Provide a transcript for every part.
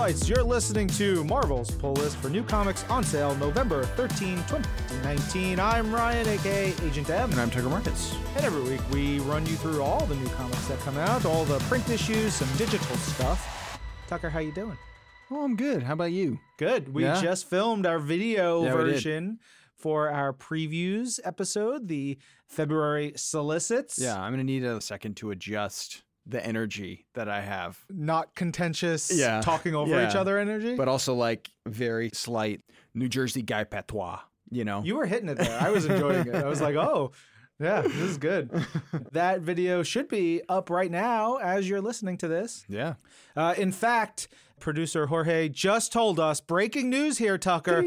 Lights. You're listening to Marvel's pull list for new comics on sale November 13, 2019. I'm Ryan, aka Agent M. And I'm Tucker Marcus. And every week we run you through all the new comics that come out, all the print issues, some digital stuff. Tucker, how you doing? Oh, I'm good. How about you? Good. We Yeah? just filmed our video Yeah, version for our previews episode, the February solicits. Yeah, I'm gonna need a second to adjust the energy that I have, Not contentious, Yeah. talking over Yeah. each other energy. but also like very slight New Jersey guy patois. You know. You were hitting it there. I was enjoying it. I was like, oh, yeah, this is good. that video should be up right now as you're listening to this. yeah. Uh, in fact, producer Jorge just told us breaking news here, Tucker.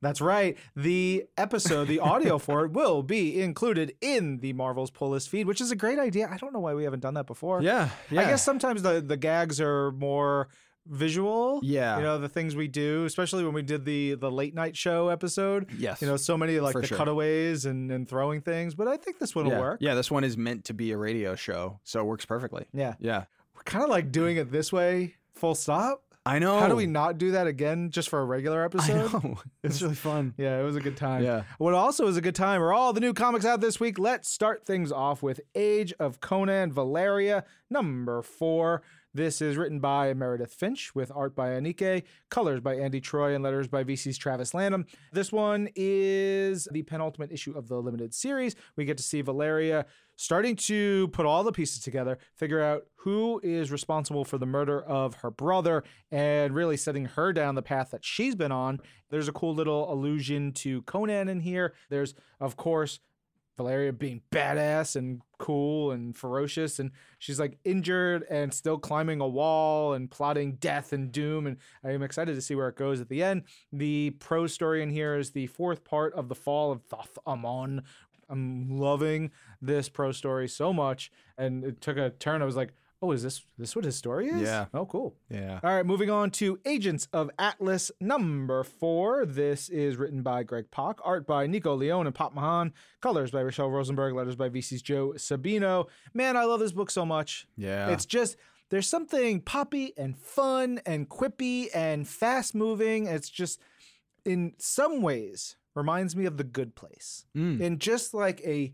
That's right. The episode, the audio for it, will be included in the Marvel's pull list feed, which is a great idea. I don't know why we haven't done that before. Yeah. Yeah. I guess sometimes the, the gags are more visual. Yeah. You know, the things we do, especially when we did the the late night show episode. Yes. You know, so many like For the sure. cutaways and, and throwing things. But I think this one will yeah. work. Yeah. This one is meant to be a radio show, so it works perfectly. Yeah. Yeah. We're kind of like doing it this way, full stop. I know. How do we not do that again just for a regular I episode? know. It's really fun. Yeah, it was a good time. Yeah. What also is a good time are all the new comics out this week. Let's start things off with Age of Conan Valeria, number four. This is written by Meredith Finch with art by Aneke, colors by Andy Troy, and letters by VC's Travis Lanham. This one is the penultimate issue of the limited series. We get to see Valeria starting to put all the pieces together, figure out who is responsible for the murder of her brother, and really setting her down the path that she's been on. There's a cool little allusion to Conan in here. There's, of course, Valeria being badass and cool and ferocious, and she's like injured and still climbing a wall and plotting death and doom. And I am excited to see where it goes at the end. The pro story in here is the fourth part of the fall of Thoth Amon. I'm loving this pro story so much, and it took a turn. I was like, "Oh, is this this what his story is?" Yeah. Oh, cool. Yeah. All right, moving on to Agents of Atlas number four. This is written by Greg Pak, art by Nico Leon and Pop Mhan, colors by Rochelle Rosenberg, letters by VC's Joe Sabino. Man, I love this book so much. Yeah. It's just there's something poppy and fun and quippy and fast moving. It's just in some ways reminds me of The Good Place. Mm. In just like a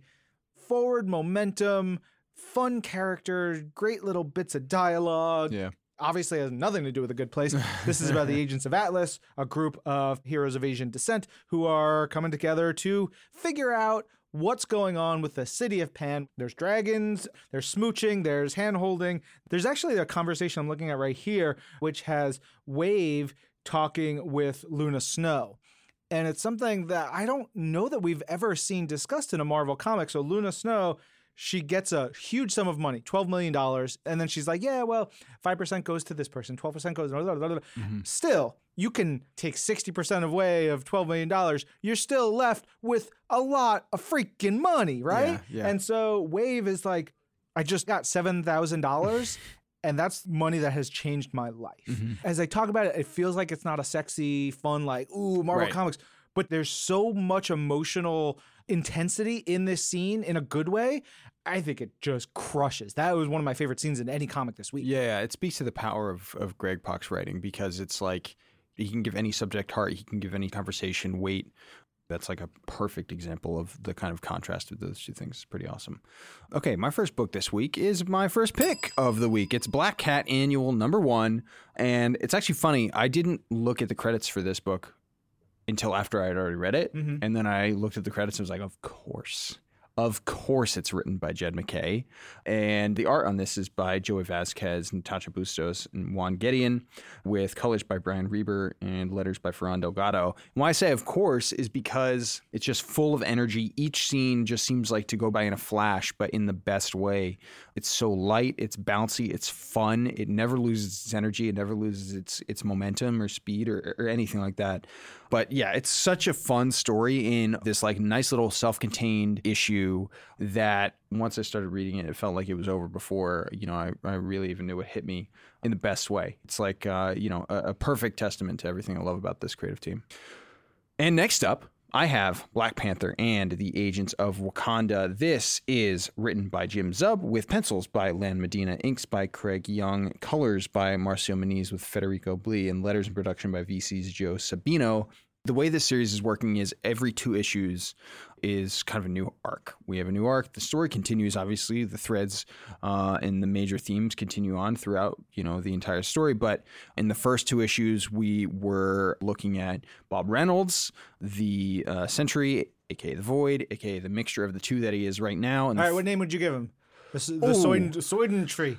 forward momentum, fun character, great little bits of dialogue, Yeah. obviously has nothing to do with a good place. This is about the Agents of Atlas, a group of heroes of Asian descent who are coming together to figure out what's going on with the city of Pan. There's dragons, there's smooching, there's hand holding. There's actually a conversation I'm looking at right here, which has Wave talking with Luna Snow. And it's something that I don't know that we've ever seen discussed in a Marvel comic. So Luna Snow, she gets a huge sum of money, $12 million. And then she's like, yeah, well, 5% goes to this person, 12% goes, blah, blah, blah. Mm-hmm. Still, you can take 60% away of $12 million. You're still left with a lot of freaking money, right? Yeah, yeah. And so Wave is like, I just got $7,000. And that's money that has changed my life. Mm-hmm. As I talk about it, it feels like it's not a sexy, fun, like, ooh, Marvel Right. Comics. But there's so much emotional intensity in this scene in a good way. I think it just crushes. That was one of my favorite scenes in any comic this week. Yeah, it speaks to the power of, of Greg Pak's writing because it's like he can give any subject heart, he can give any conversation weight. That's like a perfect example of the kind of contrast of those two things. It's pretty awesome. Okay, my first book this week is my first pick of the week. It's Black Cat Annual number one. And it's actually funny. I didn't look at the credits for this book until after I had already read it. Mm-hmm. And then I looked at the credits and was like, of course. Of course, it's written by Jed MacKay. And the art on this is by Joey Vazquez, Natacha Bustos, and Juan Gedeon, with colors by Brian Reber and letters by Ferran Delgado. And why I say of course is because it's just full of energy. Each scene just seems like to go by in a flash, but in the best way. It's so light, it's bouncy, it's fun. It never loses its energy, it never loses its its momentum or speed or, or anything like that. But yeah, it's such a fun story in this like nice little self-contained issue that once I started reading it, it felt like it was over before, you know, I, I really even knew it hit me in the best way. It's like, uh, you know, a, a perfect testament to everything I love about this creative team. And next up, I have Black Panther and the Agents of Wakanda. This is written by Jim Zub with pencils by Lan Medina, inks by Craig Young, colors by Marcio Menyz with Federico Blee, and letters and production by VC's Joe Sabino. The way this series is working is every two issues is kind of a new arc. We have a new arc. The story continues. Obviously, the threads uh, and the major themes continue on throughout, you know, the entire story. But in the first two issues, we were looking at Bob Reynolds, the uh, Sentry, aka the Void, aka the mixture of the two that he is right now. And All the what name would you give him? The, the. Soiden, Soiden tree.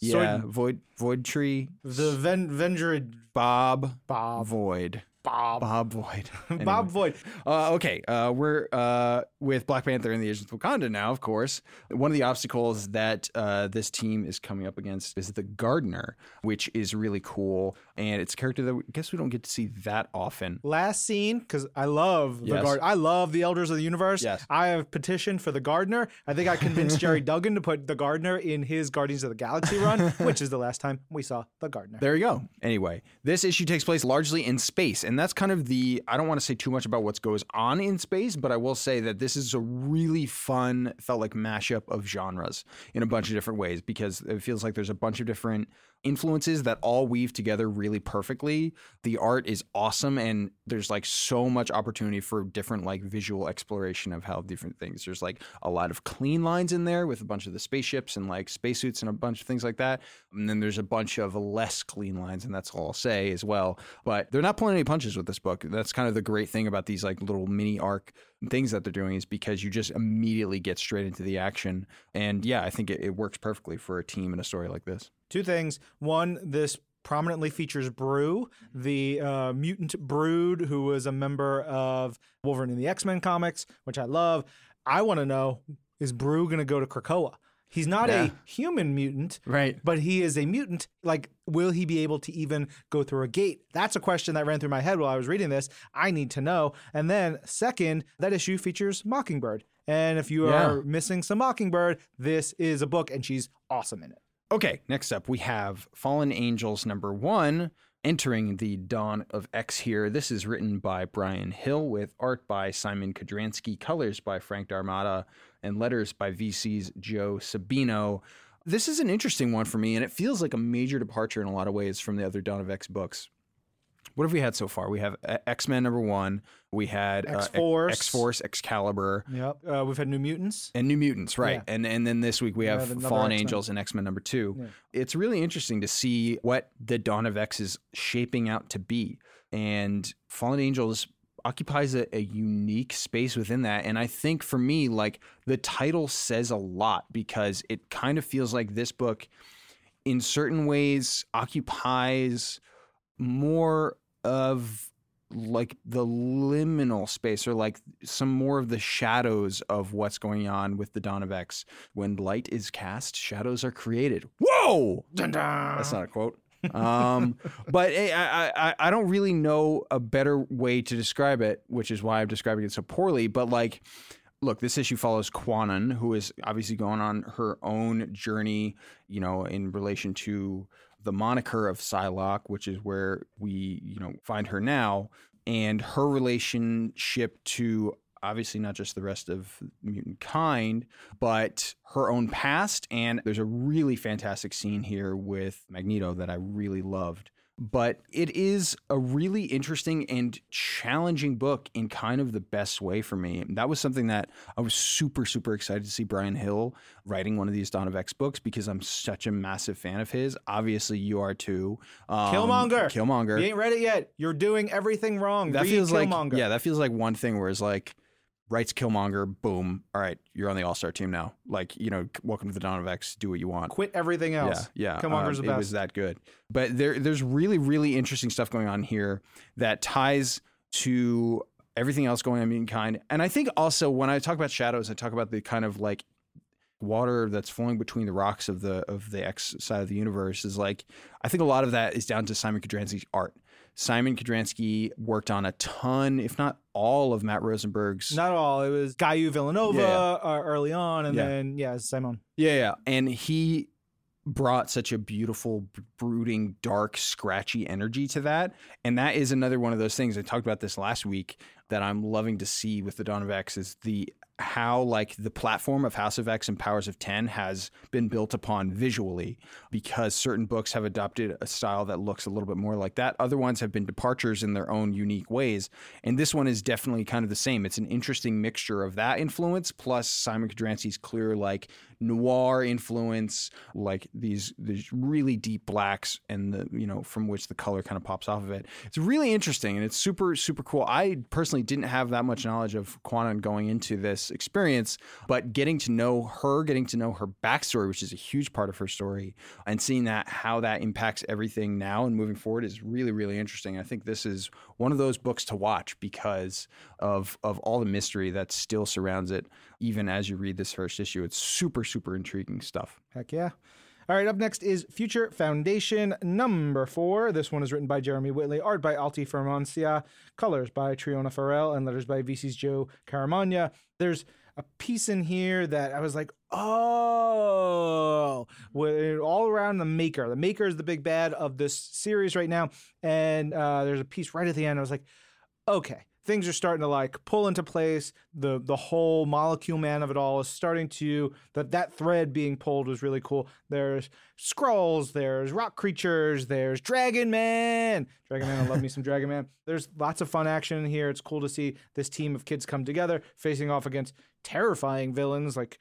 yeah, Soiden- Void, Void Tree, The Ven, Vendrid Bob, Bob. Void. Bob. Bob Void. Anyway. Bob Void. Uh, okay, uh, we're uh, with Black Panther and the Agents of Wakanda now, of course. One of the obstacles that uh, this team is coming up against is the Gardener, which is really cool. And it's a character that I guess we don't get to see that often. Last scene, because I love the Yes. guard. I love the Elders of the Universe. Yes. I have petitioned for the Gardener. I think I convinced Gerry Duggan to put the Gardener in his Guardians of the Galaxy run, which is the last time we saw the Gardener. There you go. Anyway, this issue takes place largely in space, and that's kind of the. I don't want to say too much about what goes on in space, but I will say that this is a really fun, felt like mashup of genres in a bunch of different ways because it feels like there's a bunch of different influences that all weave together really perfectly. The art is awesome, and there's like so much opportunity for different like visual exploration of how different things. There's like a lot of clean lines in there with a bunch of the spaceships and like spacesuits and a bunch of things like that. And then there's a bunch of less clean lines, and that's all I'll say as well. But they're not pulling any punches with this book. That's kind of the great thing about these like little mini arc things that they're doing is because you just immediately get straight into the action. And yeah, I think it, it works perfectly for a team in a story like this. Two things. One, this prominently features Broo, the uh, mutant brood who was a member of Wolverine in the X Men comics, which I love. I want to know is Broo going to go to Krakoa? He's not Yeah. a human mutant, Right. but he is a mutant. Like, will he be able to even go through a gate? That's a question that ran through my head while I was reading this. I need to know. And then, second, that issue features Mockingbird. And if you Yeah. are missing some Mockingbird, this is a book, and she's awesome in it. Okay, next up we have Fallen Angels number one, entering the dawn of X here. This is written by Bryan Hill with art by Szymon Kudranski, colors by Frank D'Armata, and letters by VC's Joe Sabino. This is an interesting one for me, and it feels like a major departure in a lot of ways from the other Dawn of X books. What have we had so far? We have X Men number one. We had X-Force. X Force, Excalibur, Yep. Uh, we've had New Mutants. and New Mutants, right? Yeah. And and then this week we have have Fallen X-Men. Angels and X Men number two. Yeah. It's really interesting to see what the Dawn of X is shaping out to be, and Fallen Angels occupies a, a unique space within that. And I think for me, like the title says a lot because it kind of feels like this book, in certain ways, occupies more of like the liminal space or like some more of the shadows of what's going on with the dawn of x. When light is cast shadows are created. Whoa! That's not a quote. Um, but eh, I, I, I- I don't really know a better way to describe it, which is why I'm describing it so poorly. But like, look, this issue follows Kwannon, who is obviously going on her own journey, you know, in relation to the moniker of Psylocke, which is where we, you know, find her now, and her relationship to obviously not just the rest of mutant kind, but her own past. And there's a really fantastic scene here with Magneto that I really loved. But it is a really interesting and challenging book in kind of the best way for me. That was something that I was super, super excited to see Bryan Hill writing one of these Dawn of X books because I'm such a massive fan of his. Obviously, you are too. Um, Killmonger. Killmonger. You ain't read it yet. You're doing everything wrong. That Read feels like yeah, that feels like one thing where it's like writes Killmonger, boom, all right, you're on the All Star team now. Like you know, welcome to the Dawn of X. Do what you want. Quit everything else. Yeah, yeah. Killmonger's um, the It was that good. But there, there's really, really interesting stuff going on here that ties to everything else going on in Kind. And I think also when I talk about shadows, I talk about the kind of like water that's flowing between the rocks of the of the X side of the universe is like I think a lot of that is down to Szymon Kudranski's art. Szymon Kudranski worked on a ton, if not all, of Matt Rosenberg's Not all. It was Gayu Villanova Yeah. uh, early on, and Yeah. then yeah, Simon. Yeah, yeah. And he brought such a beautiful, brooding, dark, scratchy energy to that. And that is another one of those things. I talked about this last week. That I'm loving to see with the Dawn of X is the how like the platform of House of X and Powers of 10 has been built upon visually because certain books have adopted a style that looks a little bit more like that. Other ones have been departures in their own unique ways. And this one is definitely kind of the same. It's an interesting mixture of that influence plus Szymon Kudranski's clear like noir influence, like these these really deep blacks and the you know from which the color kind of pops off of it. It's really interesting and it's super super cool. I personally didn't have that much knowledge of Kwannon going into this experience, but getting to know her, getting to know her backstory, which is a huge part of her story, and seeing that how that impacts everything now and moving forward is really really interesting. I think this is one of those books to watch because of of all the mystery that still surrounds it even as you read this first issue. It's super super intriguing stuff. Heck yeah. All right, up next is Future Foundation number four. This one is written by Jeremy Whitley, art by Alti Firmansyah, colors by Triona Farrell, and letters by VC's Joe Caramagna. There's a piece in here that I was like, oh, all around the maker. The maker is the big bad of this series right now. And uh, there's a piece right at the end. I was like, okay, things are starting to like pull into place. The the whole molecule man of it all is starting to that that thread being pulled was really cool. There's scrolls, there's rock creatures, there's Dragon Man. Dragon Man, I love me some Dragon Man. There's lots of fun action in here. It's cool to see this team of kids come together, facing off against terrifying villains like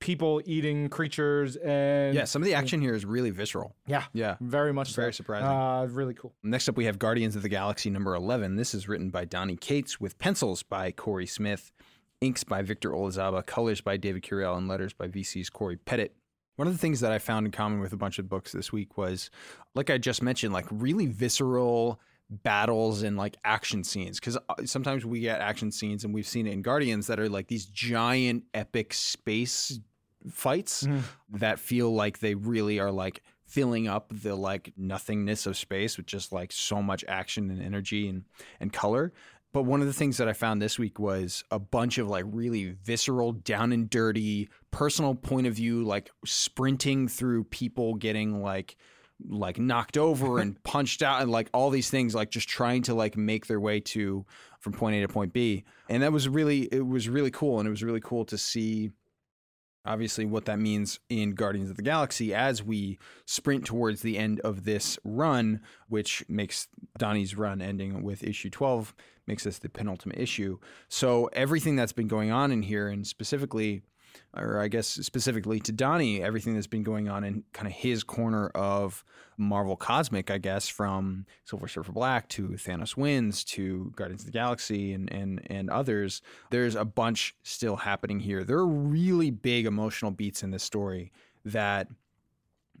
people eating creatures and Yeah, some of the action here is really visceral. yeah, Yeah. very much Very so. surprising. Uh, really cool. Next up, we have Guardians of the Galaxy number 11. This is written by Donny Cates with pencils by Cory Smith, inks by Victor Olazaba, colors by David Curiel, and letters by VC's Cory Petit. One of the things that I found in common with a bunch of books this week was, like I just mentioned, like really visceral battles and like action scenes. Because uh, sometimes we get action scenes, and we've seen it in Guardians that are like these giant epic space fights mm-hmm. that feel like they really are like filling up the like nothingness of space with just like so much action and energy and and color. But one of the things that I found this week was a bunch of like really visceral, down and dirty, personal point of view, like sprinting through people getting like like knocked over and punched out and like all these things like just trying to like make their way to from point A to point B. And that was really it was really cool and it was really cool to see obviously what that means in Guardians of the Galaxy as we sprint towards the end of this run, which makes Donny's run ending with issue 12 makes this the penultimate issue. So everything that's been going on in here and specifically or I guess specifically to Donny, everything that's been going on in kind of his corner of Marvel Cosmic, I guess, from Silver Surfer Black to Thanos Wins to Guardians of the Galaxy and and and others. There's a bunch still happening here. There are really big emotional beats in this story that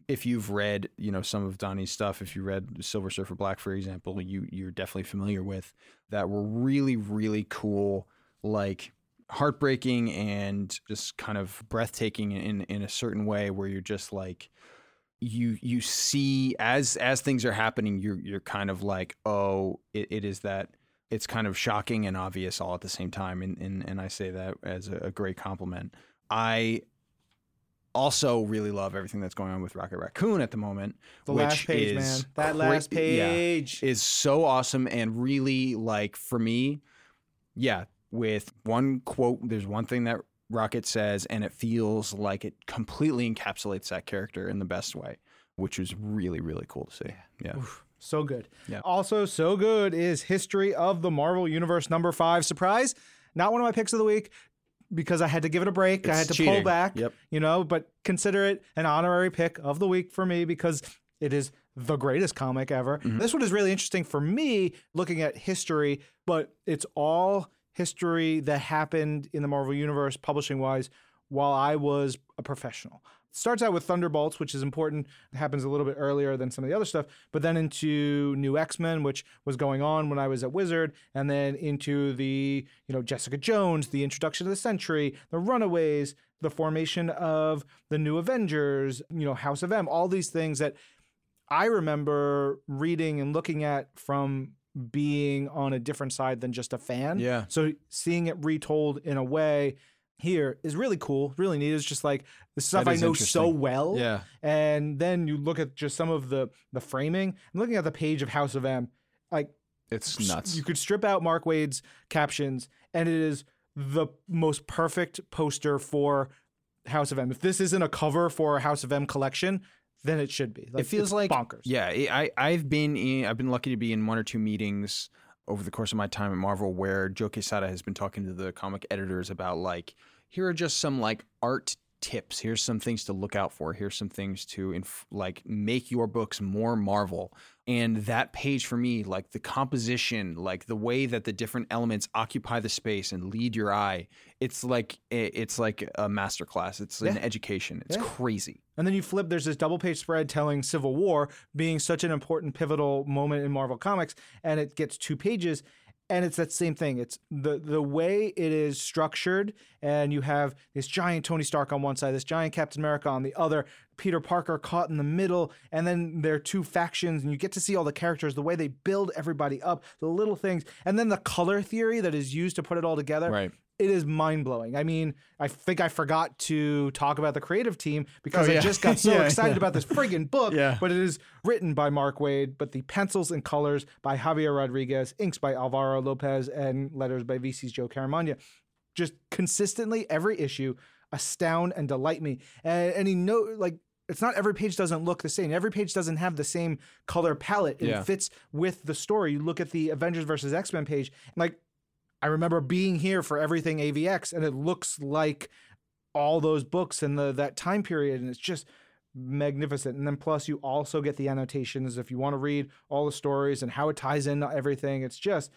if you've read, you know, some of Donny's stuff, if you read Silver Surfer Black, for example, you you're definitely familiar with that were really, really cool, like heartbreaking and just kind of breathtaking in in a certain way where you're just like you you see as as things are happening you're you're kind of like oh it, it is that it's kind of shocking and obvious all at the same time and and, and I say that as a, a great compliment I also really love everything that's going on with Rocket Raccoon at the moment The which last page, is man. That cra- last yeah page. is so awesome and really like for me, yeah, with one quote, there's one thing that Rocket says, and it feels like it completely encapsulates that character in the best way, which is really, really cool to see. Yeah. So good. Yeah. Also, so good is History of the Marvel Universe number five. Surprise. Not one of my picks of the week because I had to give it a break. I had to pull back. Yep. You know, but consider it an honorary pick of the week for me because it is the greatest comic ever. Mm-hmm. This one is really interesting for me looking at history, but it's all history that happened in the Marvel Universe publishing wise while I was a professional. It starts out with Thunderbolts, which is important. It happens a little bit earlier than some of the other stuff, but then into New X-Men, which was going on when I was at Wizard, and then into the, you know, Jessica Jones, the introduction of the Sentry, the Runaways, the formation of the New Avengers, you know, House of M, all these things that I remember reading and looking at from being on a different side than just a fan. Yeah. So seeing it retold in a way here is really cool, really neat. It's just like the stuff I know so well. Yeah. And then you look at just some of the the framing I'm looking at the page of House of M, like It's nuts. You could strip out Mark Waid's captions, and it is the most perfect poster for House of M. If this isn't a cover for a House of M collection, then it should be. Like, it feels like bonkers. Yeah, I I've been in, I've been lucky to be in one or two meetings over the course of my time at Marvel where Joe Quesada has been talking to the comic editors about like here are just some like art tips. Here's some things to look out for. Here's some things to inf- like make your books more Marvel. And that page for me, like the composition, like the way that the different elements occupy the space and lead your eye, it's like it's like a masterclass. It's an education. It's Yeah. crazy. And then you flip, there's this double page spread telling Civil War being such an important pivotal moment in Marvel Comics, and it gets two pages. And it's that same thing. It's the the way it is structured, and you have this giant Tony Stark on one side, this giant Captain America on the other, Peter Parker caught in the middle, and then there are two factions, and you get to see all the characters, the way they build everybody up, the little things, and then the color theory that is used to put it all together Right. It is mind blowing. I mean, I think I forgot to talk about the creative team because Oh, I just got so Yeah, excited yeah. about this friggin' book. Yeah. But it is written by Mark Waid, but the pencils and colors by Javier Rodriguez, inks by Alvaro Lopez, and letters by VC's Joe Caramagna. Just consistently every issue astound and delight me. And, and he know like it's not every page doesn't look the same. Every page doesn't have the same color palette. It Yeah. fits with the story. You look at the Avengers versus X Men page, like I remember being here for everything AVX, and it looks like all those books in the that time period, and it's just magnificent. And then plus, you also get the annotations if you want to read all the stories and how it ties in everything. It's just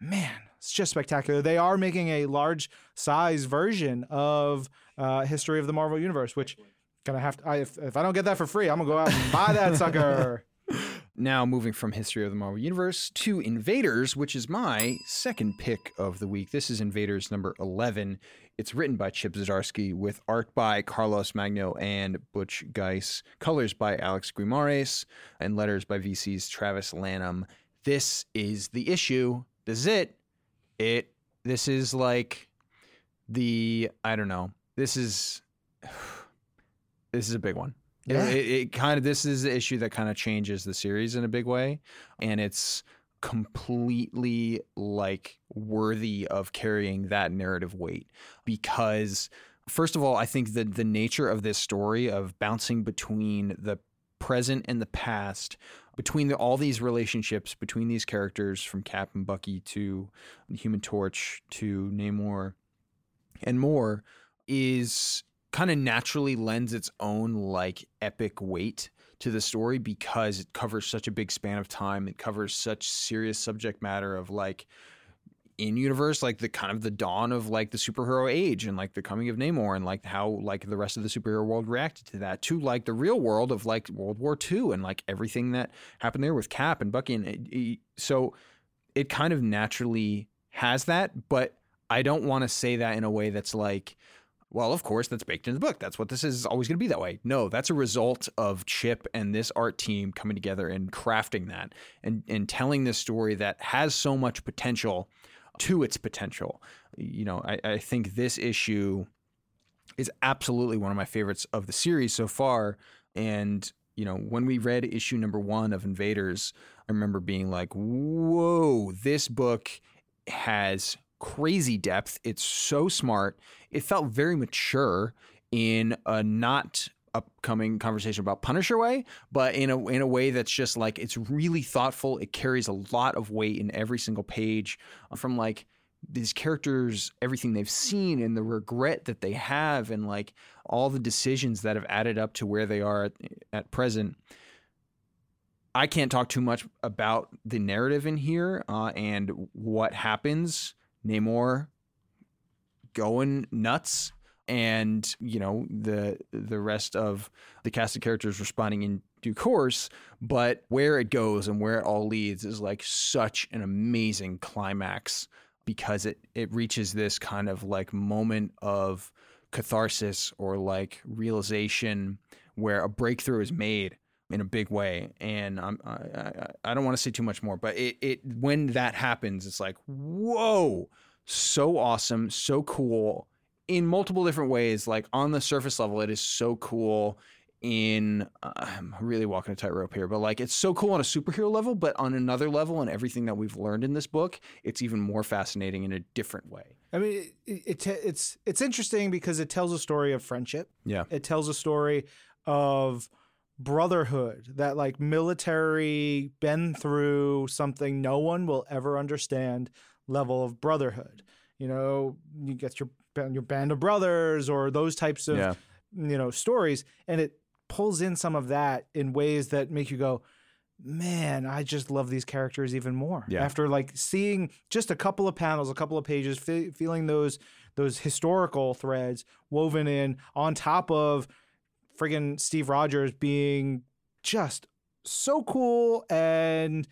man, it's just spectacular. They are making a large size version of uh, History of the Marvel Universe, which gonna have to. I, if if I don't get that for free, I'm gonna go out and buy that sucker. Now, moving from History of the Marvel Universe to Invaders, which is my second pick of the week. This is Invaders number 11. It's written by Chip Zdarsky with art by Carlos Magno and Butch Guice, colors by Alex Guimares, and letters by VC's Travis Lanham. This is the issue. This is it. It. This is like the. I don't know. This is. This is a big one. It- Yeah. It, it kind of this is the issue that kind of changes the series in a big way, and it's completely like worthy of carrying that narrative weight because first of all, I think that the nature of this story of bouncing between the present and the past, between the, all these relationships between these characters from Cap and Bucky to Human Torch to Namor and more is kind of naturally lends its own like epic weight to the story because it covers such a big span of time. It covers such serious subject matter of like in universe, like the kind of the dawn of like the superhero age and like the coming of Namor and like how like the rest of the superhero world reacted to that to like the real world of like World War II and like everything that happened there with Cap and Bucky and it, it- so it kind of naturally has that, but I don't want to say that in a way that's like well, of course, that's baked into the book. That's what this is always going to be that way. No, that's a result of Chip and this art team coming together and crafting that and, and telling this story that has so much potential to its potential. You know, I, I think this issue is absolutely one of my favorites of the series so far. And, you know, when we read issue number one of Invaders, I remember being like, whoa, this book has crazy depth. It's so smart. It felt very mature in a not upcoming conversation about Punisher way, but in a in a way that's just like it's really thoughtful. It carries a lot of weight in every single page from like these characters, everything they've seen and the regret that they have and like all the decisions that have added up to where they are at, at present. I can't talk too much about the narrative in here uh, and what happens. Namor going nuts, and you know the the rest of the cast of characters responding in due course. But where it goes and where it all leads is like such an amazing climax because it it reaches this kind of like moment of catharsis or like realization where a breakthrough is made in a big way. And I'm, I, I, I don't want to say too much more, but it, it when that happens, it's like whoa, so awesome, so cool in multiple different ways. Like on the surface level, it is so cool. in uh, I'm really walking a tightrope here, but like it's so cool on a superhero level, but on another level and everything that we've learned in this book, it's even more fascinating in a different way. I mean, it, it, it's it's interesting because it tells a story of friendship. Yeah. It tells a story of brotherhood that like military been through something no one will ever understand level of brotherhood. You know, you get your your band of brothers or those types of Yeah. you know stories and it pulls in some of that in ways that make you go man i just love these characters even more Yeah. after like seeing just a couple of panels a couple of pages fe- feeling those those historical threads woven in on top of friggin steve rogers being just so cool and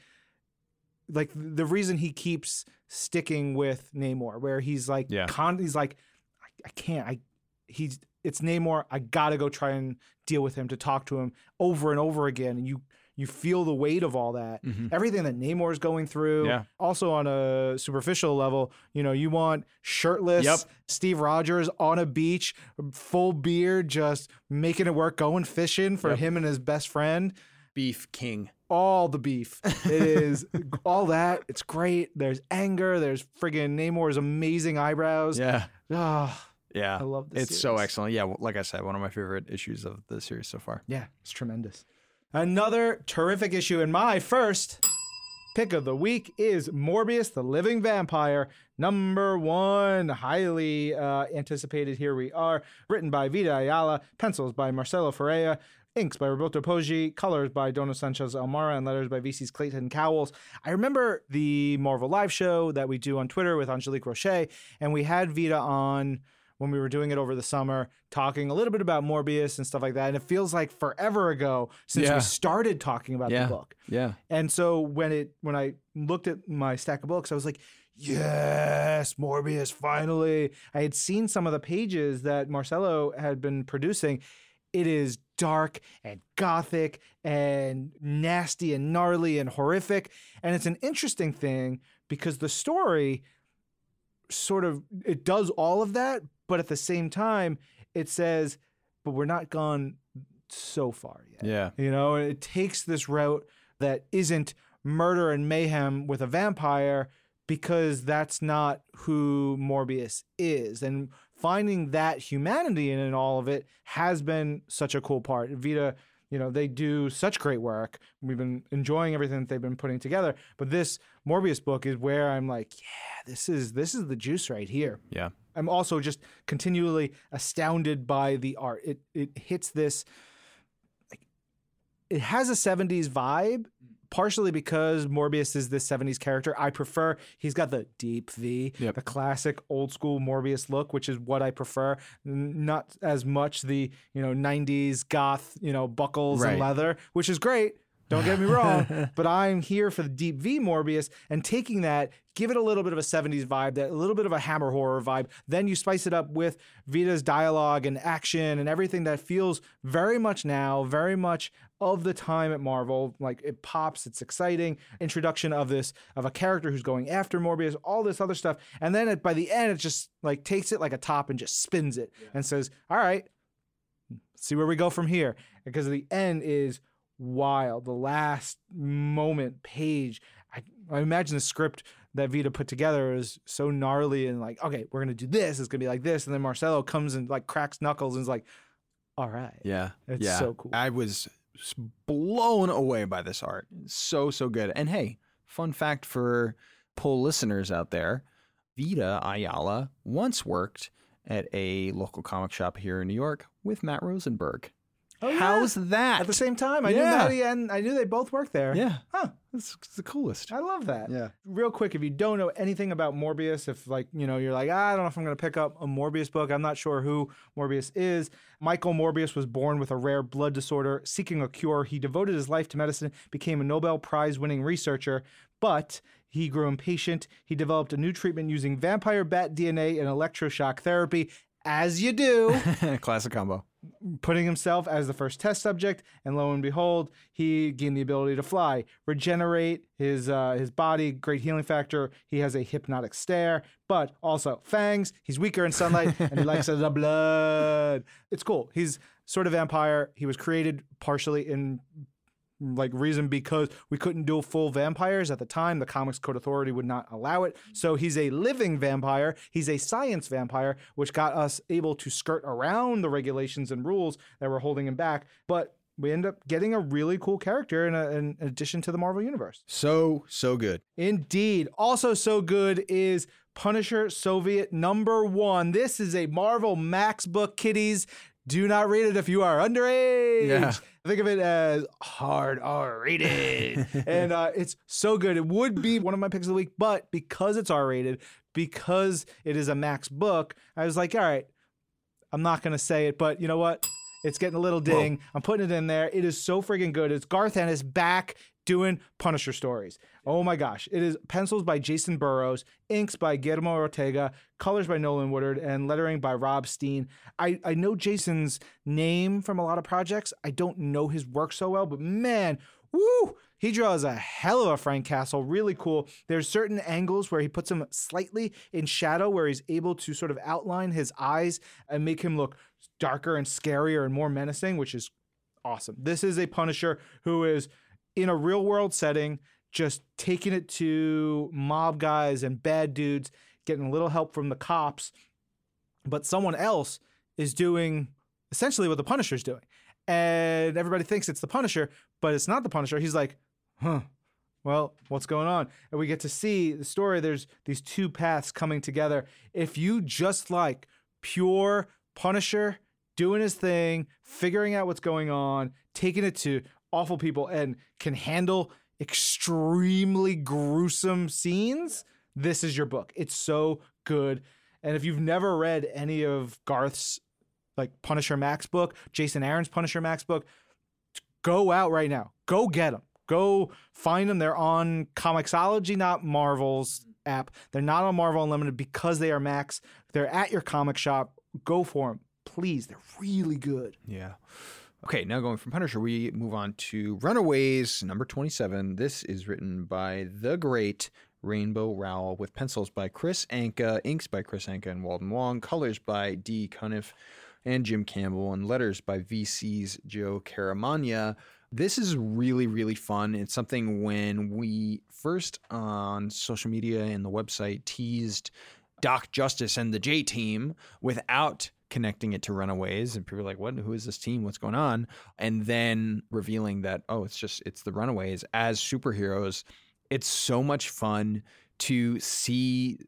like the reason he keeps sticking with namor where he's like Yeah. con- he's like I, I can't i he's it's Namor. I gotta go try and deal with him to talk to him over and over again. And you you feel the weight of all that. Mhm. Everything that Namor's going through. Yeah. Also on a superficial level, you know, you want shirtless Yep. Steve Rogers on a beach, full beard, just making it work, going fishing for Yep. him and his best friend. Beef King. All the beef. It is all that. It's great. There's anger. There's friggin' Namor's amazing eyebrows. Yeah. Ah, Yeah. I love this. It's so excellent. Yeah, like I said, one of my favorite issues of the series so far. Yeah, it's tremendous. Another terrific issue, and my first pick of the week is Morbius the Living Vampire, number one. Highly uh, anticipated. Here we are. Written by Vita Ayala, pencils by Marcelo Ferreira. Inks by Roberto Poggi, colors by Dono Sanchez Almara, and letters by VC's Clayton Cowles. I remember the Marvel Live show that we do on Twitter with Angelique Roche, and we had Vita on when we were doing it over the summer, talking a little bit about Morbius and stuff like that. And it feels like forever ago since Yeah. we started talking about Yeah. the book. Yeah. And so when it when I looked at my stack of books, I was like, yes, Morbius, finally. I had seen some of the pages that Marcelo had been producing. It is dark and gothic and nasty and gnarly and horrific. And it's an interesting thing because the story sort of it does all of that, but at the same time, it says, but we're not gone so far yet. Yeah. You know, it takes this route that isn't murder and mayhem with a vampire because that's not who Morbius is. And finding that humanity in, in all of it has been such a cool part. Vita, you know, they do such great work. We've been enjoying everything that they've been putting together. But this Morbius book is where I'm like, yeah, this is this is the juice right here. Yeah. I'm also just continually astounded by the art. It it hits this like it has a 70s vibe partially because Morbius is this 70s character. I prefer he's got the deep V, Yep. the classic old school Morbius look, which is what I prefer. Not as much the, you know, 90s goth, you know, buckles and leather, which is great. Don't get me wrong, but I'm here for the deep V Morbius and taking that, give it a little bit of a 70s vibe, that a little bit of a hammer horror vibe. Then you spice it up with Vita's dialogue and action and everything that feels very much now, very much of the time at Marvel. Like it pops, it's exciting. Introduction of this of a character who's going after Morbius, all this other stuff, and then it, by the end, it just like takes it like a top and just spins it and says, "All right, see where we go from here." Because the end is wild. The last moment page, I, I imagine the script that Vita put together is so gnarly and like, okay, we're gonna do this. It's gonna be like this, and then Marcelo comes and like cracks knuckles and is like, "All right." Yeah. It's yeah. so cool. I was blown away by this art. So, so good. And hey, fun fact for poll listeners out there Vita Ayala once worked at a local comic shop here in New York with Matt Rosenberg. Oh, yeah. How's that? At the same time, I knew Yeah. Maddie and I knew they both worked there. yeah. Huh. That's the coolest. I love that. Yeah. Real quick, if you don't know anything about Morbius, if like, you know, you're like, "Ah, I don't know if I'm going to pick up a Morbius book. I'm not sure who Morbius is. Michael Morbius was born with a rare blood disorder, seeking a cure. He devoted his life to medicine, became a Nobel Prize winning researcher, but he grew impatient. He developed a new treatment using vampire bat DNA and electroshock therapy, as you do Classic combo. putting himself as the first test subject, and lo and behold, he gained the ability to fly, regenerate his uh, his body, great healing factor. He has a hypnotic stare, but also fangs. He's weaker in sunlight, and he likes the blood. It's cool. He's sort of vampire. He was created partially in like reason because we couldn't do full vampires at the time. The Comics Code Authority would not allow it. So he's a living vampire. He's a science vampire, which got us able to skirt around the regulations and rules that were holding him back. But we end up getting a really cool character in, a, in addition to the Marvel Universe. So, so good. Indeed. Also, so good is Punisher Soviet number one. This is a Marvel Max book, kiddies. Do not read it if you are underage. Yeah. Think of it as hard R rated. and uh, it's so good. It would be one of my picks of the week, but because it's R rated, because it is a Max book, I was like, all right, I'm not going to say it, but you know what? It's getting a little ding. I'm putting it in there. It is so freaking good. It's Garth Ennis back doing Punisher stories. Oh my gosh. It is pencils by Jacen Burrows, inks by Guillermo Ortega, colors by Nolan Woodard, and lettering by Rob Steen. I, I know Jacen's name from a lot of projects. I don't know his work so well, but man, woo! He draws a hell of a Frank Castle, really cool. There's certain angles where he puts him slightly in shadow, where he's able to sort of outline his eyes and make him look darker and scarier and more menacing, which is awesome. This is a Punisher who is in a real world setting, just taking it to mob guys and bad dudes, getting a little help from the cops, but someone else is doing essentially what the Punisher's doing. And everybody thinks it's the Punisher, but it's not the Punisher. He's like, huh, well, what's going on? And we get to see the story. There's these two paths coming together. If you just like pure Punisher doing his thing, figuring out what's going on, taking it to awful people, and can handle extremely gruesome scenes, this is your book. It's so good. And if you've never read any of Garth's like Punisher Max book, Jason Aaron's Punisher Max book, go out right now. Go get them. Go find them. They're on Comixology, not Marvel's app. They're not on Marvel Unlimited because they are Max. They're at your comic shop. Go for them, please. They're really good. Yeah. Okay, now going from Punisher, we move on to Runaways, number 27. This is written by the great Rainbow Rowell with pencils by Kris Anka, inks by Kris Anka and Walden Wong, colors by Dee Cunniffe and Jim Campbell, and letters by VC's Joe Caramagna. This is really, really fun. It's something when we first on social media and the website teased Doc Justice and the J Team without connecting it to Runaways, and people are like, "What? Who is this team? What's going on?" And then revealing that, oh, it's just it's the Runaways as superheroes. It's so much fun to see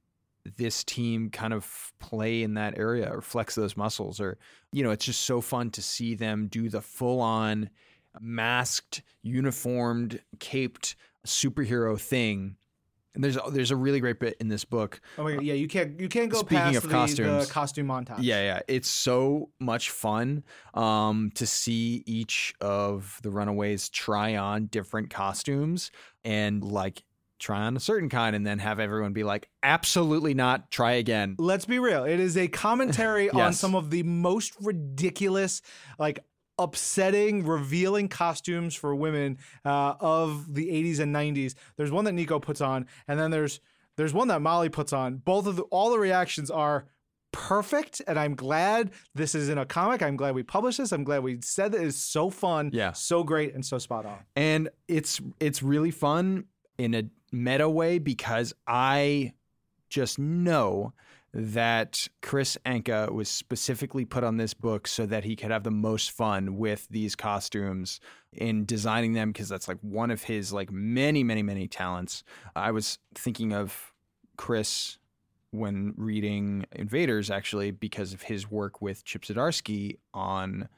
this team kind of play in that area or flex those muscles or you know it's just so fun to see them do the full on masked uniformed caped superhero thing and there's there's a really great bit in this book. Oh my god, yeah, you can't you can't go Speaking past of the, costumes. the costume montage. Yeah, yeah, it's so much fun um, to see each of the Runaways try on different costumes and like try on a certain kind, and then have everyone be like, "Absolutely not! Try again." Let's be real. It is a commentary on some of the most ridiculous, like upsetting, revealing costumes for women uh, of the 80s and 90s. There's one that Nico puts on, and then there's there's one that Molly puts on. Both of the all the reactions are perfect, and I'm glad this is in a comic. I'm glad we published this. I'm glad we said that it's so fun, Yeah. so great, and so spot on. and it's it's really fun in a meta way because I just know that Kris Anka was specifically put on this book so that he could have the most fun with these costumes in designing them because that's like one of his like many many many talents. I was thinking of Kris when reading Invaders actually because of his work with Chip Zdarsky on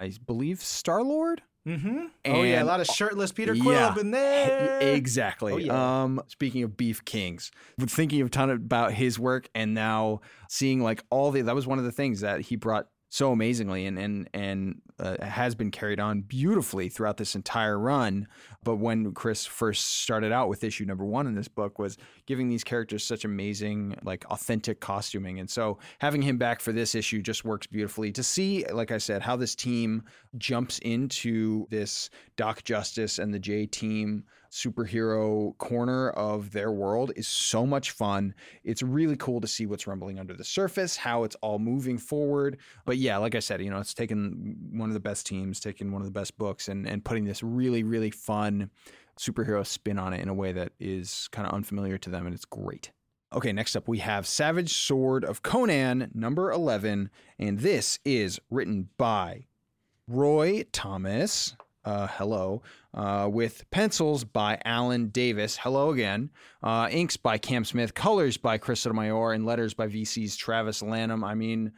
I believe Star Lord. Mm-hmm. Oh yeah, a lot of shirtless Peter Quill Yeah. up in there. Exactly. Oh, yeah. Um, speaking of Beef Kings, thinking a ton about his work and now seeing like all the that was one of the things that he brought so amazingly and and and uh, has been carried on beautifully throughout this entire run. But when Kris first started out with issue number one in this book, was giving these characters such amazing, like authentic costuming, and so having him back for this issue just works beautifully. To see, like I said, how this team jumps into this Doc Justice and the J team superhero corner of their world is so much fun. It's really cool to see what's rumbling under the surface, how it's all moving forward. But yeah, like I said, you know, it's taken one of the best teams, taking one of the best books, and and putting this really really fun superhero spin on it in a way that is kind of unfamiliar to them, and it's great. Okay, next up we have Savage Sword of Conan, number 11, and this is written by Roy Thomas, uh, hello, uh, with pencils by Alan Davis. Hello again. Uh, inks by Cam Smith, colors by Chris Sotomayor, and letters by VC's Travis Lanham. I mean,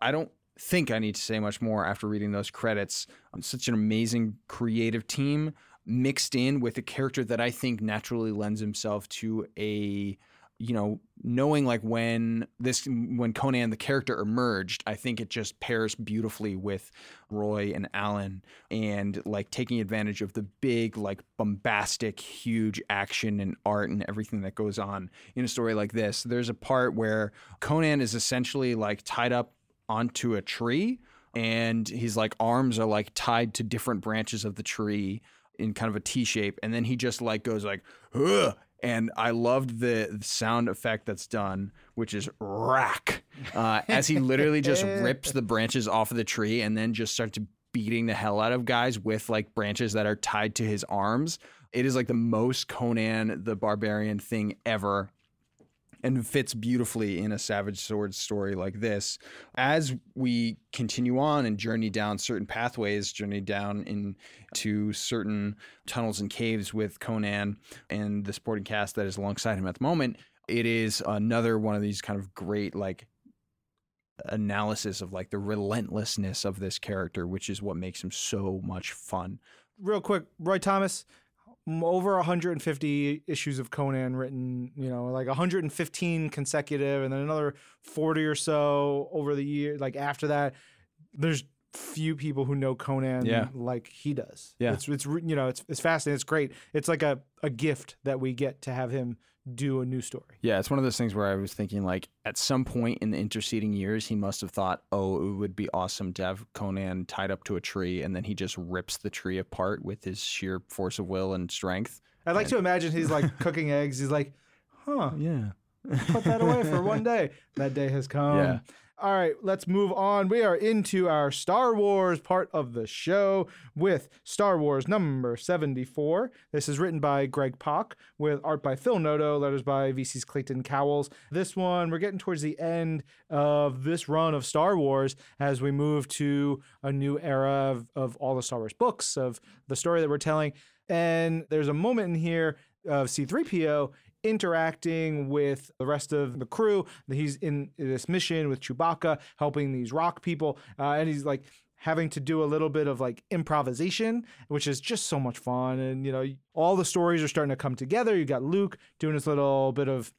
I don't think I need to say much more after reading those credits. Um, such an amazing creative team mixed in with a character that I think naturally lends himself to a you know, knowing like when this when Conan the character emerged, I think it just pairs beautifully with Roy and Alan and like taking advantage of the big like bombastic huge action and art and everything that goes on in a story like this. There's a part where Conan is essentially like tied up onto a tree and his like arms are like tied to different branches of the tree in kind of a T shape and then he just like goes like Ugh! And I loved the sound effect that's done, which is rack, uh, as he literally just rips the branches off of the tree and then just starts beating the hell out of guys with like branches that are tied to his arms. It is like the most Conan the Barbarian thing ever and fits beautifully in a Savage Swords story like this. As we continue on and journey down certain pathways, journey down into certain tunnels and caves with Conan and the sporting cast that is alongside him at the moment, it is another one of these kind of great like analysis of like the relentlessness of this character, which is what makes him so much fun. Real quick, Roy Thomas, over 150 issues of Conan written, you know, like 115 consecutive, and then another 40 or so over the year. Like after that, there's few people who know Conan yeah. like he does. Yeah, it's it's you know it's it's fascinating. It's great. It's like a a gift that we get to have him do a new story. Yeah, it's one of those things where I was thinking like at some point in the interceding years, he must have thought, oh, it would be awesome to have Conan tied up to a tree, and then he just rips the tree apart with his sheer force of will and strength. I'd like and... to imagine he's like cooking eggs. He's like, huh, yeah, put that away for one day. That day has come. Yeah. All right, let's move on. We are into our Star Wars part of the show with Star Wars number 74. This is written by Greg Pak with art by Phil Noto, letters by VC's Clayton Cowles. This one, we're getting towards the end of this run of Star Wars as we move to a new era of, of all the Star Wars books, of the story that we're telling. And there's a moment in here of C3PO interacting with the rest of the crew. He's in this mission with Chewbacca, helping these rock people, uh, and he's like having to do a little bit of like improvisation, which is just so much fun. And you know, all the stories are starting to come together. You got Luke doing his little bit of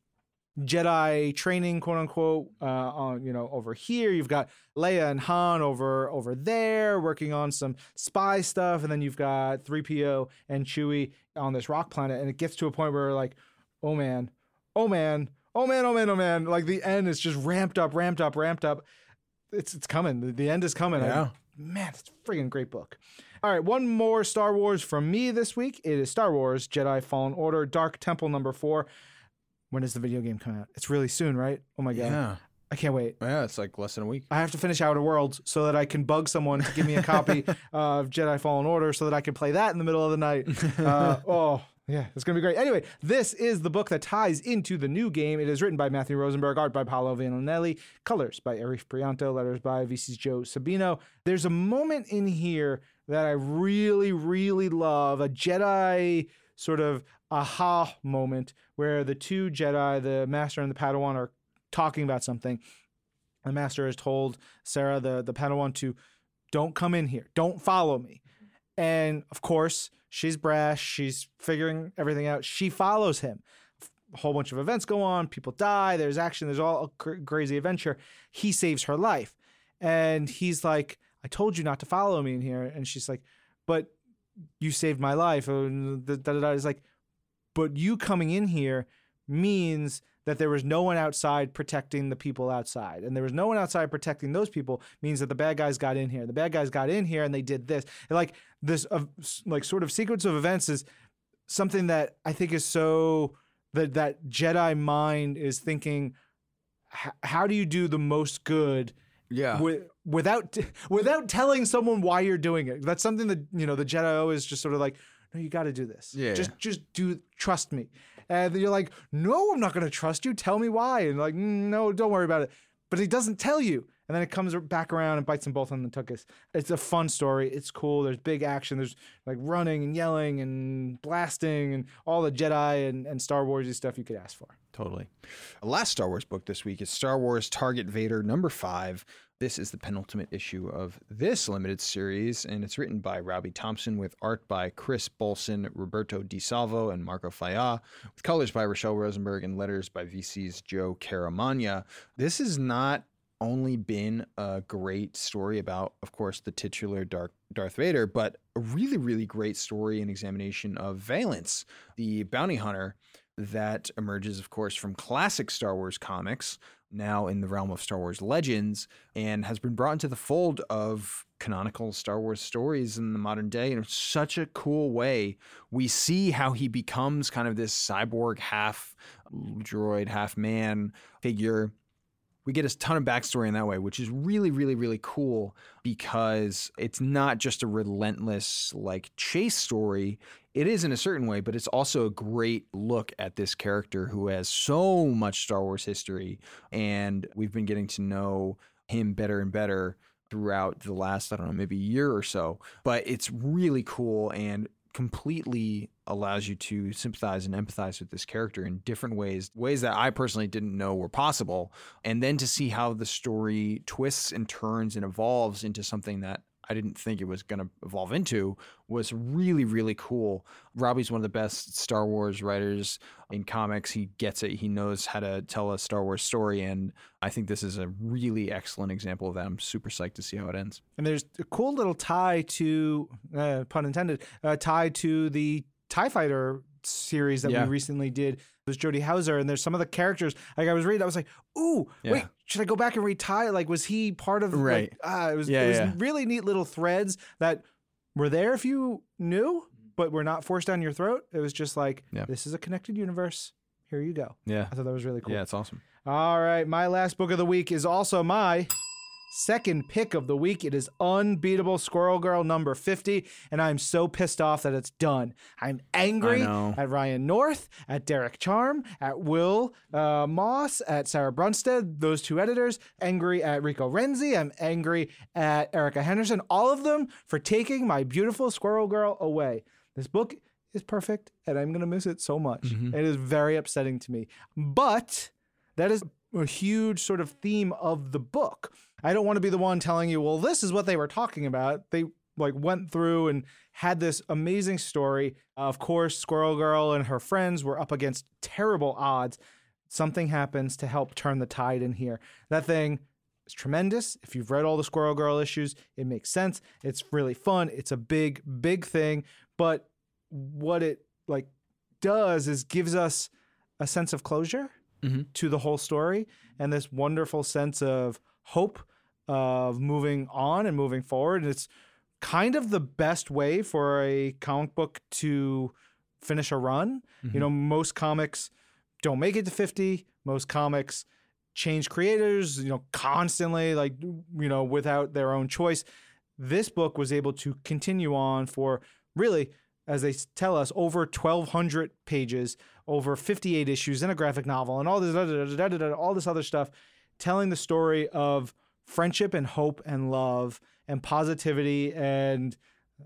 Jedi training, quote unquote, uh, on you know over here. You've got Leia and Han over over there working on some spy stuff, and then you've got 3PO and Chewie on this rock planet. And it gets to a point where like oh man, oh man, oh man, oh man, oh man. Like the end is just ramped up, ramped up, ramped up. It's it's coming. The, the end is coming. Yeah. I, man, it's a freaking great book. All right, one more Star Wars from me this week. It is Star Wars Jedi Fallen Order Dark Temple number four. When does the video game come out? It's really soon, right? Oh my god. Yeah. I can't wait. Yeah, it's like less than a week. I have to finish Outer Worlds so that I can bug someone to give me a copy of Jedi Fallen Order so that I can play that in the middle of the night. Uh, oh, yeah, it's going to be great. Anyway, this is the book that ties into the new game. It is written by Matthew Rosenberg, art by Paolo Villanelli, colors by Arif Prianto, letters by VC's Joe Sabino. There's a moment in here that I really, really love a Jedi sort of aha moment where the two Jedi, the Master and the Padawan, are talking about something. The Master has told Sarah, the, the Padawan, to don't come in here, don't follow me. And of course, She's brash. She's figuring everything out. She follows him. A whole bunch of events go on. People die. There's action. There's all a cr- crazy adventure. He saves her life. And he's like, I told you not to follow me in here. And she's like, but you saved my life. And da, da, da. It's like, but you coming in here means that there was no one outside protecting the people outside. And there was no one outside protecting those people means that the bad guys got in here. The bad guys got in here and they did this. And like this uh, like sort of sequence of events is something that I think is so that that Jedi mind is thinking how do you do the most good Yeah. wi- without without telling someone why you're doing it. That's something that you know the Jedi always just sort of like, no, you got to do this. Yeah. just just do. Trust me. And you're like, no, I'm not going to trust you. Tell me why. And like, "Mm, no, don't worry about it. But he doesn't tell you. And then it comes back around and bites them both on the tuchus. It's a fun story. It's cool. There's big action. There's like running and yelling and blasting and all the Jedi and, and Star Warsy stuff you could ask for. Totally. The last Star Wars book this week is Star Wars Target Vader number five. This is the penultimate issue of this limited series, and it's written by Robbie Thompson with art by Chris Bolson, Roberto Di Salvo, and Marco Faya, with colors by Rochelle Rosenberg and letters by VC's Joe Caramagna. This has not only been a great story about, of course, the titular Darth, Darth Vader, but a really, really great story and examination of Valance, the bounty hunter that emerges, of course, from classic Star Wars comics, now in the realm of Star Wars legends, and has been brought into the fold of canonical Star Wars stories in the modern day in such a cool way. We see how he becomes kind of this cyborg, half droid, half man figure. We get a ton of backstory in that way, which is really, really, really cool because it's not just a relentless like chase story it is in a certain way, but it's also a great look at this character who has so much Star Wars history. And we've been getting to know him better and better throughout the last, I don't know, maybe year or so. But it's really cool and completely allows you to sympathize and empathize with this character in different ways, ways that I personally didn't know were possible. And then to see how the story twists and turns and evolves into something that I didn't think it was going to evolve into was really, really cool. Robbie's one of the best Star Wars writers in comics. He gets it. He knows how to tell a Star Wars story. And I think this is a really excellent example of that. I'm super psyched to see how it ends. And there's a cool little tie to, uh, pun intended, uh, tie to the TIE Fighter series that Yeah. we recently did. Was Jody Houser, and there's some of the characters. Like I was reading, I was like, "Ooh, wait, should I go back and read tie? Like, was he part of? Right. Like, ah, it was. Yeah, it was yeah. really neat little threads that were there if you knew, but were not forced down your throat. It was just like, Yeah. this is a connected universe. Here you go. Yeah. I thought that was really cool. Yeah, it's awesome. All right, my last book of the week is also my second pick of the week. It is Unbeatable Squirrel Girl number 50, and I'm so pissed off that it's done. I'm angry at Ryan North, at Derek Charm, at Wil uh, Moss, at Sarah Brunstad, those two editors, angry at Rico Renzi, I'm angry at Erica Henderson, all of them for taking my beautiful Squirrel Girl away. This book is perfect, and I'm going to miss it so much. Mhm. It is very upsetting to me. But that is a huge sort of theme of the book. I don't want to be the one telling you, well, this is what they were talking about. They like went through and had this amazing story. Of course, Squirrel Girl and her friends were up against terrible odds. Something happens to help turn the tide in here. That thing is tremendous. If you've read all the Squirrel Girl issues, it makes sense. It's really fun. It's a big, big thing. But what it like does is gives us a sense of closure Mhm. to the whole story and this wonderful sense of hope of moving on and moving forward. And it's kind of the best way for a comic book to finish a run. You mm-hmm. know, most comics don't make it to 50. Most comics change creators, you know, constantly, like, you know, without their own choice. This book was able to continue on for really, as they tell us, over 1,200 pages, over 58 issues in a graphic novel, and all this, da- da- da- all this other stuff, telling the story of friendship and hope and love and positivity and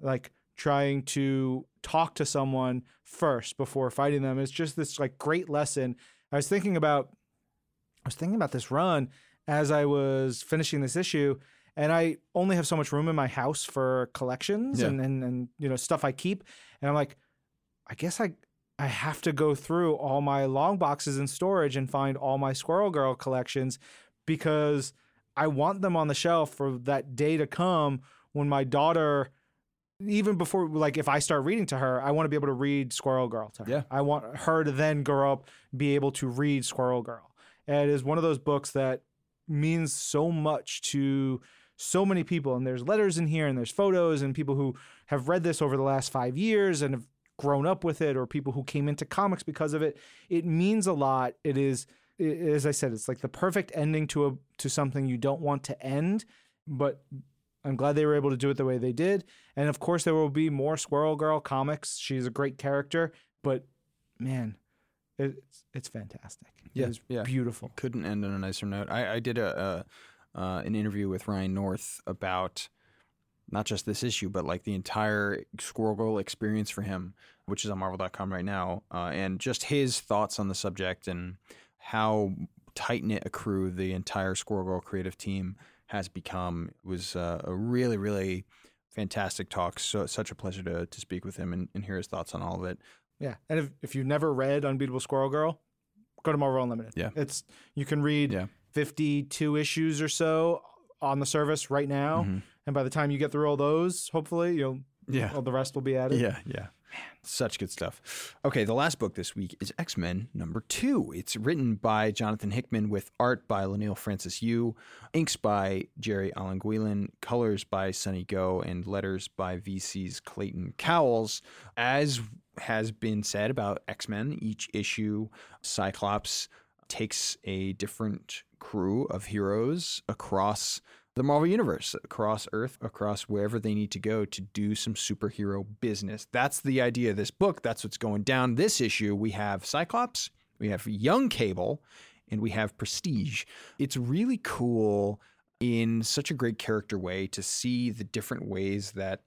like trying to talk to someone first before fighting them. It's just this like great lesson. I was thinking about I was thinking about this run as I was finishing this issue, and I only have so much room in my house for collections Yeah. and, and and you know stuff I keep, and I'm like, I guess I I have to go through all my long boxes in storage and find all my Squirrel Girl collections because I want them on the shelf for that day to come when my daughter even before like if I start reading to her, I want to be able to read Squirrel Girl to her. Yeah. I want her to then grow up be able to read Squirrel Girl. And it is one of those books that means so much to so many people and there's letters in here and there's photos and people who have read this over the last 5 years and have grown up with it or people who came into comics because of it. It means a lot. It is as I said, it's like the perfect ending to a to something you don't want to end, but I'm glad they were able to do it the way they did. And of course, there will be more Squirrel Girl comics. She's a great character, but man, it's it's fantastic. Yeah, it's yeah. beautiful. couldn't end on a nicer note. I, I did a, a uh, an interview with Ryan North about not just this issue, but like the entire Squirrel Girl experience for him, which is on Marvel.com right now, uh, and just his thoughts on the subject and how tight knit a crew the entire Squirrel Girl creative team has become. It was uh, a really, really fantastic talk. So such a pleasure to to speak with him and, and hear his thoughts on all of it. Yeah, and if if you've never read Unbeatable Squirrel Girl, go to Marvel Unlimited. Yeah. it's you can read Yeah. 52 issues or so on the service right now, Mhm. and by the time you get through all those, hopefully you'll Yeah. all the rest will be added. Yeah, yeah. Such good stuff. Okay, the last book this week is X Men number two. It's written by Jonathan Hickman with art by Leinil Francis Yu, inks by Gerry Alanguilan, colors by Sunny Gho, and letters by VC's Clayton Cowles. As has been said about X Men, each issue, Cyclops takes a different crew of heroes across the Marvel Universe, across Earth, across wherever they need to go to do some superhero business. That's the idea of this book. That's what's going down. This issue, we have Cyclops, we have Young Cable, and we have Prestige. It's really cool in such a great character way to see the different ways that,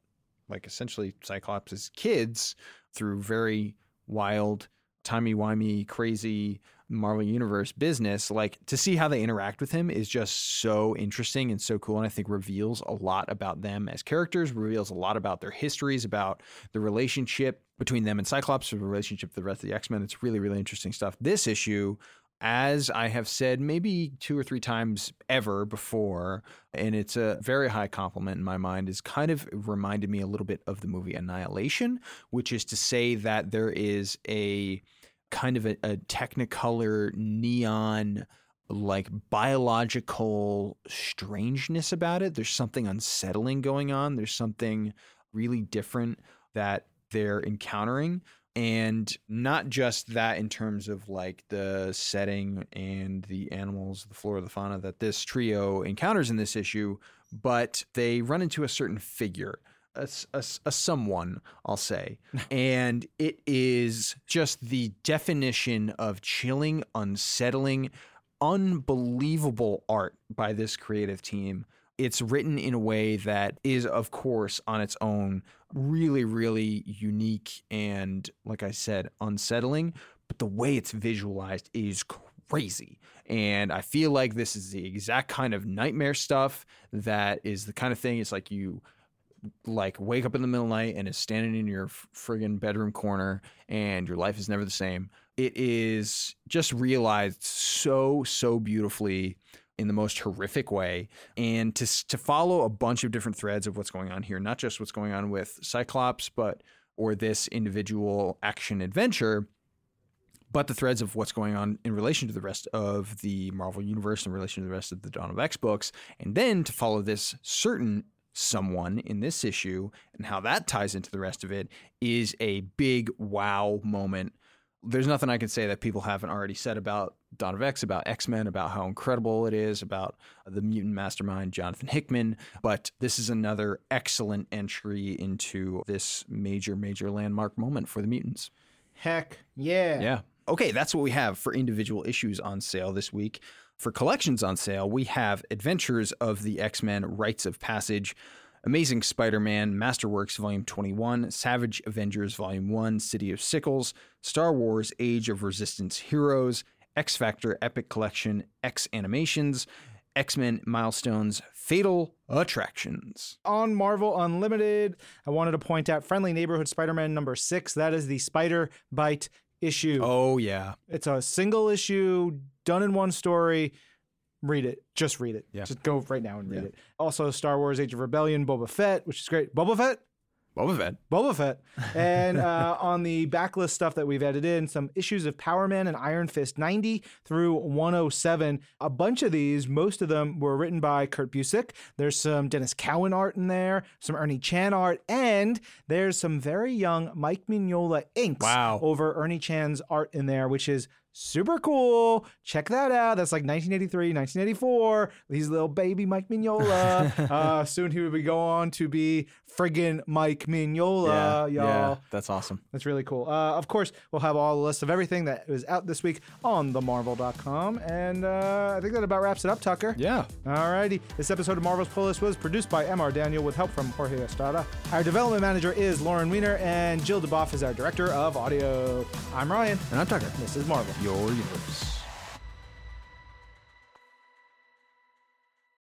like, essentially Cyclops' kids, through very wild, timey-wimey, crazy Marvel Universe business, like to see how they interact with him is just so interesting and so cool. And I think reveals a lot about them as characters, reveals a lot about their histories, about the relationship between them and Cyclops, the relationship with the rest of the X Men. It's really, really interesting stuff. This issue, as I have said maybe two or three times ever before, and it's a very high compliment in my mind, is kind of reminded me a little bit of the movie Annihilation, which is to say that there is a kind of a, a technicolor neon like biological strangeness about it. There's something unsettling going on. There's something really different that they're encountering. And not just that in terms of like the setting and the animals the flora the fauna that this trio encounters in this issue but they run into a certain figure a, a a someone, I'll say. and it is just the definition of chilling, unsettling, unbelievable art by this creative team. It's written in a way that is, of course, on its own, really, really unique and, like I said, unsettling. But the way it's visualized is crazy. And I feel like this is the exact kind of nightmare stuff that is the kind of thing it's like you like wake up in the middle of the night and is standing in your friggin' bedroom corner and your life is never the same. It is just realized so so beautifully in the most horrific way and to to follow a bunch of different threads of what's going on here, not just what's going on with Cyclops, but or this individual action adventure, but the threads of what's going on in relation to the rest of the Marvel universe, in relation to the rest of the Dawn of X books, and then to follow this certain someone in this issue and how that ties into the rest of it is a big wow moment. There's nothing I can say that people haven't already said about Dawn of X, about X Men, about how incredible it is, about the mutant mastermind, Jonathan Hickman. But this is another excellent entry into this major, major landmark moment for the mutants. Heck yeah. Yeah. Okay, that's what we have for individual issues on sale this week. For collections on sale, we have Adventures of the X Men Rites of Passage, Amazing Spider Man, Masterworks Volume 21, Savage Avengers Volume 1, City of Sickles, Star Wars Age of Resistance Heroes, X Factor Epic Collection, X Animations, X Men Milestones, Fatal Attractions. On Marvel Unlimited, I wanted to point out Friendly Neighborhood Spider Man number six. That is the Spider Bite issue. Oh, yeah. It's a single issue, done in one story. read it. Just read it. Yeah. Just go right now and read Yeah. it. Also, Star Wars: Age of Rebellion, Boba Fett, which is great. Boba Fett. Boba Fett. Boba Fett. And uh, on the backlist stuff that we've added in, some issues of Power Man and Iron Fist 90 through 107. A bunch of these, most of them were written by Kurt Busiek. There's some Denys Cowan art in there, some Ernie Chan art, and there's some very young Mike Mignola inks Wow. over Ernie Chan's art in there, which is super cool. Check that out. That's like 1983, 1984. He's little baby Mike Mignola. uh, soon he would be go on to be friggin' Mike Mignola, y'all. yeah, that's awesome. That's really cool. Uh, of course, we'll have all the list of everything that was out this week on themarvel.com. And uh, I think that about wraps it up, Tucker. Yeah. All righty. This episode of Marvel's Pull List was produced by MR Daniel with help from Jorge Estrada. Our development manager is Lauren Weiner, and Jill DeBoff is our director of audio. I'm Ryan. And I'm Tucker. This is Marvel. Your universe.